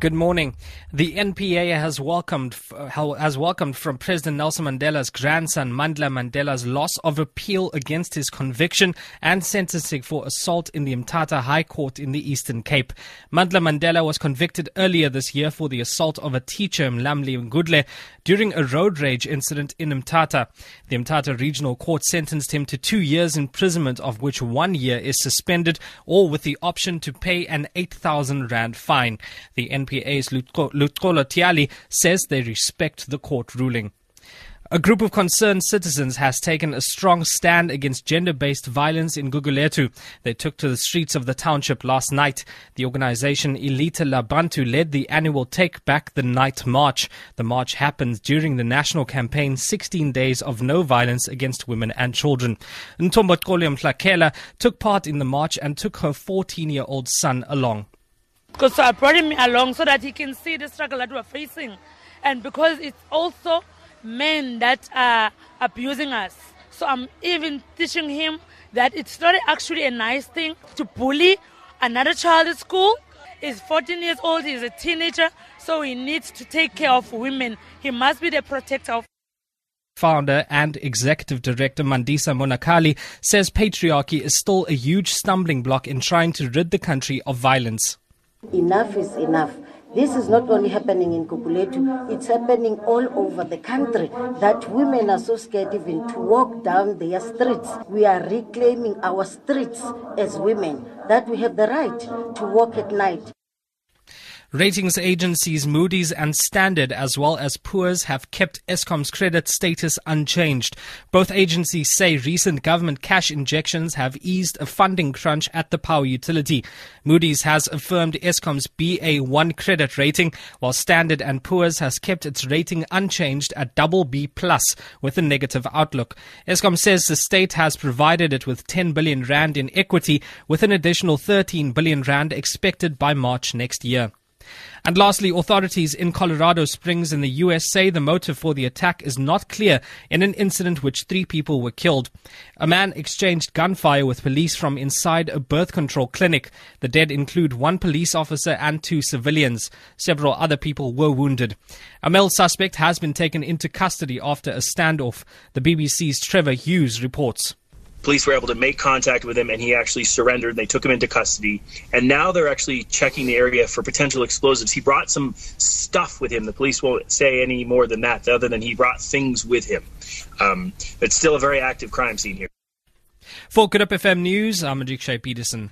Good morning. The NPA has welcomed has welcomed from President Nelson Mandela's grandson Mandla Mandela's loss of appeal against his conviction and sentencing for assault in the Mthatha High Court in the Eastern Cape. Mandla Mandela was convicted earlier this year for the assault of a teacher Mlamli Ngudle during a road rage incident in Mthatha. The Mthatha Regional Court sentenced him to 2 years imprisonment of which 1 year is suspended or with the option to pay an 8000 rand fine. The NPA NPA's Luxolo Tyali says they respect the court ruling. A group of concerned citizens has taken a strong stand against gender-based violence in Gugulethu. They took to the streets of the township last night. The organization Ilitha Labantu led the annual Take Back the Night March. The march happens during the national campaign 16 Days of No Violence Against Women and Children. Ntombotkolio Mhlakela took part in the march and took her 14-year-old son along. Because so I brought him along so that he can see the struggle that we're facing. And because it's also men that are abusing us. So I'm even teaching him that it's not actually a nice thing to bully another child at school. He's 14 years old, he's a teenager, so he needs to take care of women. He must be the protector of Founder and executive director Mandisa Monakali says patriarchy is still a huge stumbling block in trying to rid the country of violence. Enough is enough. This is not only happening in Gugulethu, it's happening all over the country that women are so scared even to walk down their streets. We are reclaiming our streets as women, that we have the right to walk at night. Ratings agencies Moody's and Standard, as well as Poor's, have kept Eskom's credit status unchanged. Both agencies say recent government cash injections have eased a funding crunch at the power utility. Moody's has affirmed Eskom's BA1 credit rating, while Standard and Poor's has kept its rating unchanged at double B plus with a negative outlook. Eskom says the state has provided it with 10 billion rand in equity, with an additional 13 billion rand expected by March next year. And lastly, authorities in Colorado Springs in the U.S. say the motive for the attack is not clear in an incident which three people were killed. A man exchanged gunfire with police from inside a birth control clinic. The dead include one police officer and two civilians. Several other people were wounded. A male suspect has been taken into custody after a standoff. The BBC's Trevor Hughes reports police were able to make contact with him and he actually surrendered. They took him into custody. And now they're actually checking the area for potential explosives. He brought some stuff with him. The police won't say any more than that, other than he brought things with him. Um, it's still a very active crime scene here. For Good Hope FM News, I'm Ajik Shea Peterson.